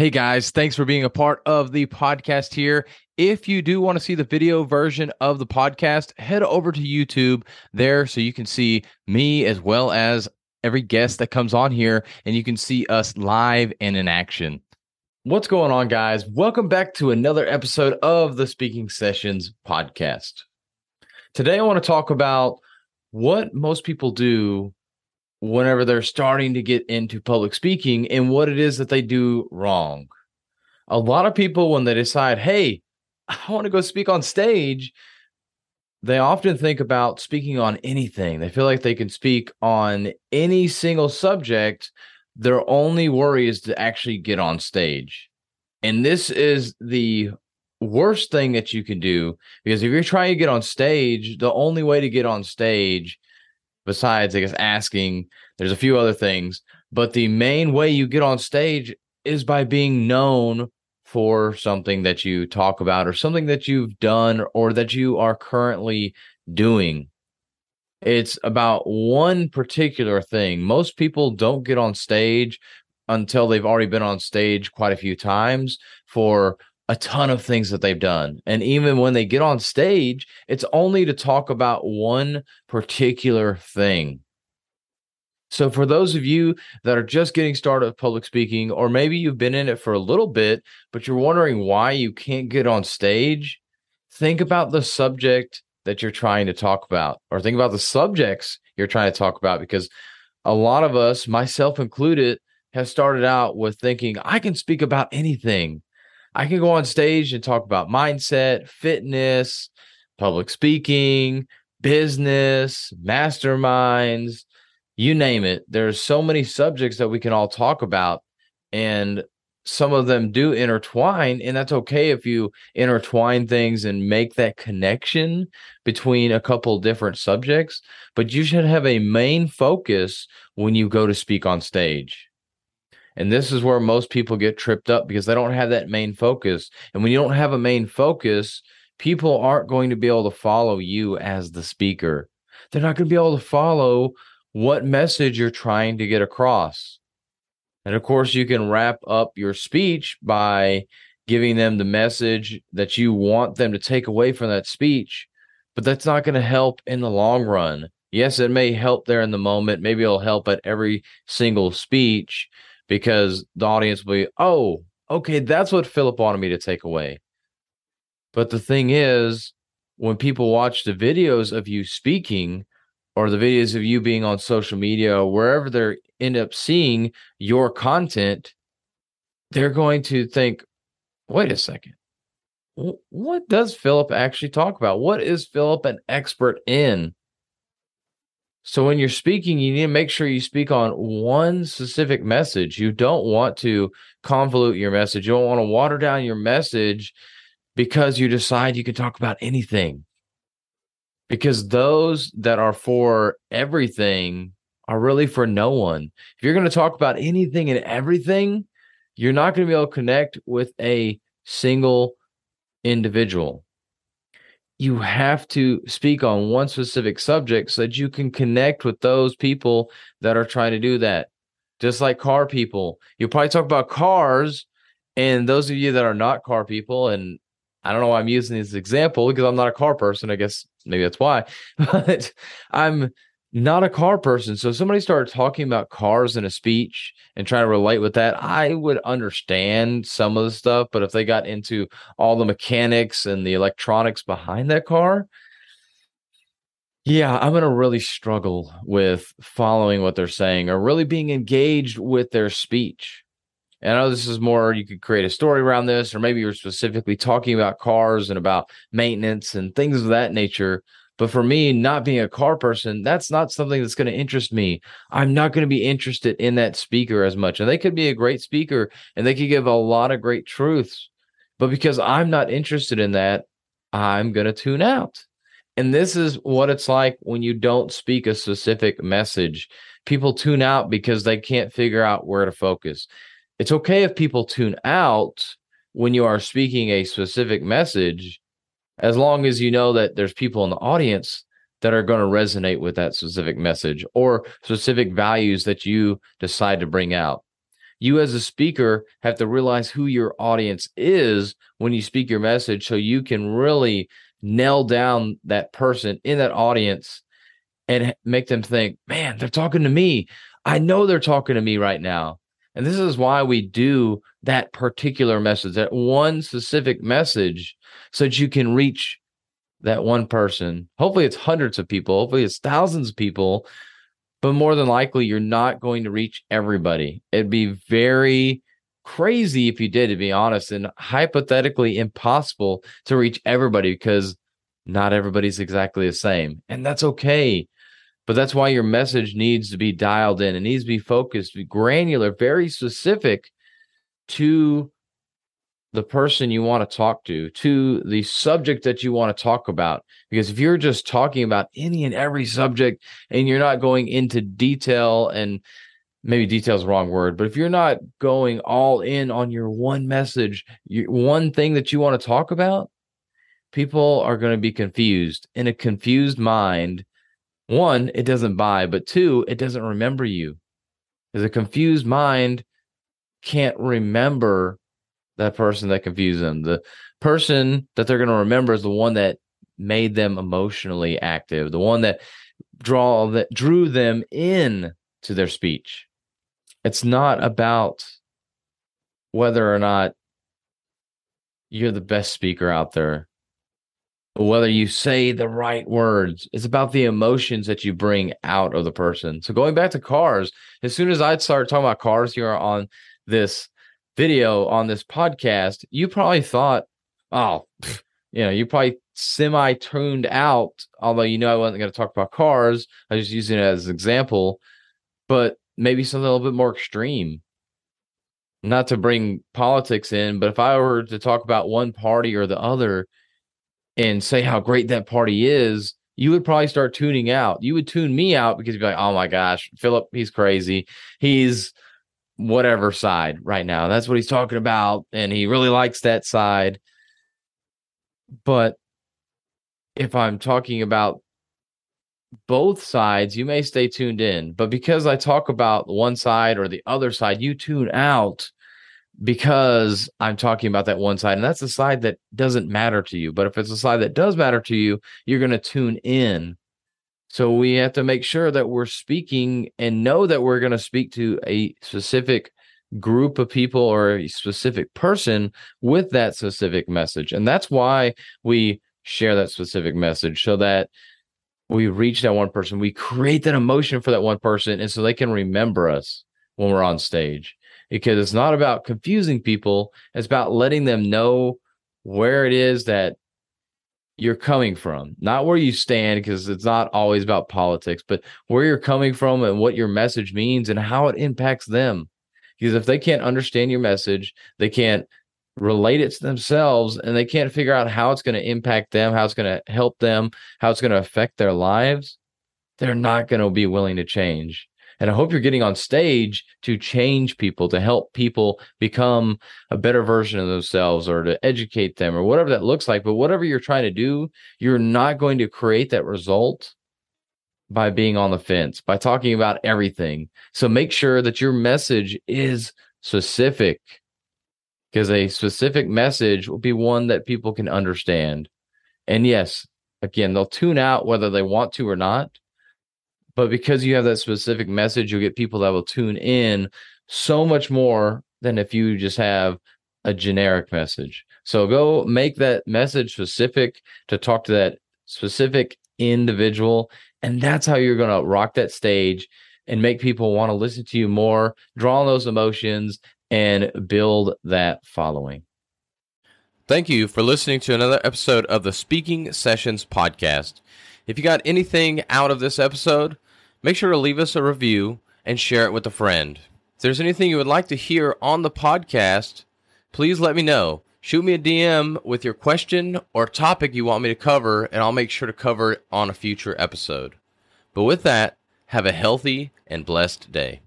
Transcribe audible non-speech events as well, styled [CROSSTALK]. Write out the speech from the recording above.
Hey guys, thanks for being a part of the podcast here. If you do want to see the video version of the podcast, head over to YouTube there so you can see me as well as every guest that comes on here and you can see us live and in action. What's going on, guys? Welcome back to another episode of the Speaking Sessions podcast. Today, I want to talk about what most people do whenever they're starting to get into public speaking and what it is that they do wrong. A lot of people, when they decide, hey, [LAUGHS] I want to go speak on stage, they often think about speaking on anything. They feel like they can speak on any single subject. Their only worry is to actually get on stage. And this is the worst thing that you can do because if you're trying to get on stage, the only way to get on stage besides I guess asking. There's a few other things, but the main way you get on stage is by being known for something that you talk about or something that you've done or that you are currently doing. It's about one particular thing. Most people don't get on stage until they've already been on stage quite a few times for a ton of things that they've done. And even when they get on stage, it's only to talk about one particular thing. So, for those of you that are just getting started with public speaking, or maybe you've been in it for a little bit, but you're wondering why you can't get on stage, think about the subject that you're trying to talk about, or think about the subjects you're trying to talk about, because a lot of us, myself included, have started out with thinking, I can speak about anything. I can go on stage and talk about mindset, fitness, public speaking, business, masterminds, you name it. There's so many subjects that we can all talk about and some of them do intertwine and that's okay if you intertwine things and make that connection between a couple different subjects, but you should have a main focus when you go to speak on stage. And this is where most people get tripped up because they don't have that main focus. And when you don't have a main focus, people aren't going to be able to follow you as the speaker. They're not going to be able to follow what message you're trying to get across. And of course, you can wrap up your speech by giving them the message that you want them to take away from that speech, but that's not going to help in the long run. Yes, it may help there in the moment. Maybe it'll help at every single speech, because the audience will be, oh, okay, that's what Philip wanted me to take away. But the thing is, when people watch the videos of you speaking or the videos of you being on social media or wherever they end up seeing your content, they're going to think, wait a second. What does Philip actually talk about? What is Philip an expert in? So when you're speaking, you need to make sure you speak on one specific message. You don't want to convolute your message. You don't want to water down your message because you decide you can talk about anything. Because those that are for everything are really for no one. If you're going to talk about anything and everything, you're not going to be able to connect with a single individual you have to speak on one specific subject so that you can connect with those people that are trying to do that. Just like car people, you probably talk about cars, and those of you that are not car people, and I don't know why I'm using this example because I'm not a car person. I guess maybe that's why, [LAUGHS] but I'm not a car person. So somebody started talking about cars in a speech and trying to relate with that, I would understand some of the stuff. But if they got into all the mechanics and the electronics behind that car, yeah, I'm going to really struggle with following what they're saying or really being engaged with their speech. And I know this is more, you could create a story around this, or maybe you're specifically talking about cars and about maintenance and things of that nature. But for me, not being a car person, that's not something that's going to interest me. I'm not going to be interested in that speaker as much. And they could be a great speaker and they could give a lot of great truths. But because I'm not interested in that, I'm going to tune out. And this is what it's like when you don't speak a specific message. People tune out because they can't figure out where to focus. It's okay if people tune out when you are speaking a specific message as long as you know that there's people in the audience that are going to resonate with that specific message or specific values that you decide to bring out. you as a speaker have to realize who your audience is when you speak your message so you can really nail down that person in that audience and make them think, man, they're talking to me. I know they're talking to me right now. And this is why we do that particular message, that one specific message, so that you can reach that one person. Hopefully, it's hundreds of people. Hopefully, it's thousands of people. But more than likely, you're not going to reach everybody. It'd be very crazy if you did, to be honest, and hypothetically impossible to reach everybody because not everybody's exactly the same. And that's okay. But that's why your message needs to be dialed in. It needs to be focused, be granular, very specific to the person you want to talk to, to the subject that you want to talk about. Because if you're just talking about any and every subject and you're not going into detail and maybe detail is the wrong word, but if you're not going all in on your one message, your one thing that you want to talk about, people are going to be confused. In a confused mind, one, it doesn't buy, but two, it doesn't remember you. Because a confused mind can't remember that person that confused them. The person that they're going to remember is the one that made them emotionally active, the one that draw that drew them in to their speech. It's not about whether or not you're the best speaker out there, whether you say the right words. It's about the emotions that you bring out of the person. So going back to cars, as soon as I'd start talking about cars here on this video on this podcast, you probably thought, oh, [LAUGHS] you know, you probably semi tuned out, although you know I wasn't going to talk about cars. I was just using it as an example, but maybe something a little bit more extreme. Not to bring politics in, but if I were to talk about one party or the other and say how great that party is, you would probably start tuning out. You would tune me out because you'd be like, oh my gosh, Philip, he's crazy. He's whatever side right now. That's what he's talking about. And he really likes that side. But if I'm talking about both sides, you may stay tuned in. But because I talk about one side or the other side, you tune out because I'm talking about that one side. And that's the side that doesn't matter to you. But if it's a side that does matter to you, you're going to tune in so we have to make sure that we're speaking and know that we're going to speak to a specific group of people or a specific person with that specific message. And that's why we share that specific message so that we reach that one person, we create that emotion for that one person, and so they can remember us when we're on stage. Because it's not about confusing people, it's about letting them know where it is that you're coming from, not where you stand, because it's not always about politics, but where you're coming from and what your message means and how it impacts them. Because if they can't understand your message, they can't relate it to themselves and they can't figure out how it's going to impact them, how it's going to help them, how it's going to affect their lives, they're not going to be willing to change. And I hope you're getting on stage to change people, to help people become a better version of themselves or to educate them or whatever that looks like. But whatever you're trying to do, you're not going to create that result by being on the fence, by talking about everything. So make sure that your message is specific because a specific message will be one that people can understand. And yes, again, they'll tune out whether they want to or not. But because you have that specific message, you'll get people that will tune in so much more than if you just have a generic message. So go make that message specific to talk to that specific individual. And that's how you're going to rock that stage and make people want to listen to you more, draw on those emotions, and build that following. Thank you for listening to another episode of the Speaking Sessions podcast. If you got anything out of this episode, make sure to leave us a review and share it with a friend. If there's anything you would like to hear on the podcast, please let me know. Shoot me a DM with your question or topic you want me to cover, and I'll make sure to cover it on a future episode. But with that, have a healthy and blessed day.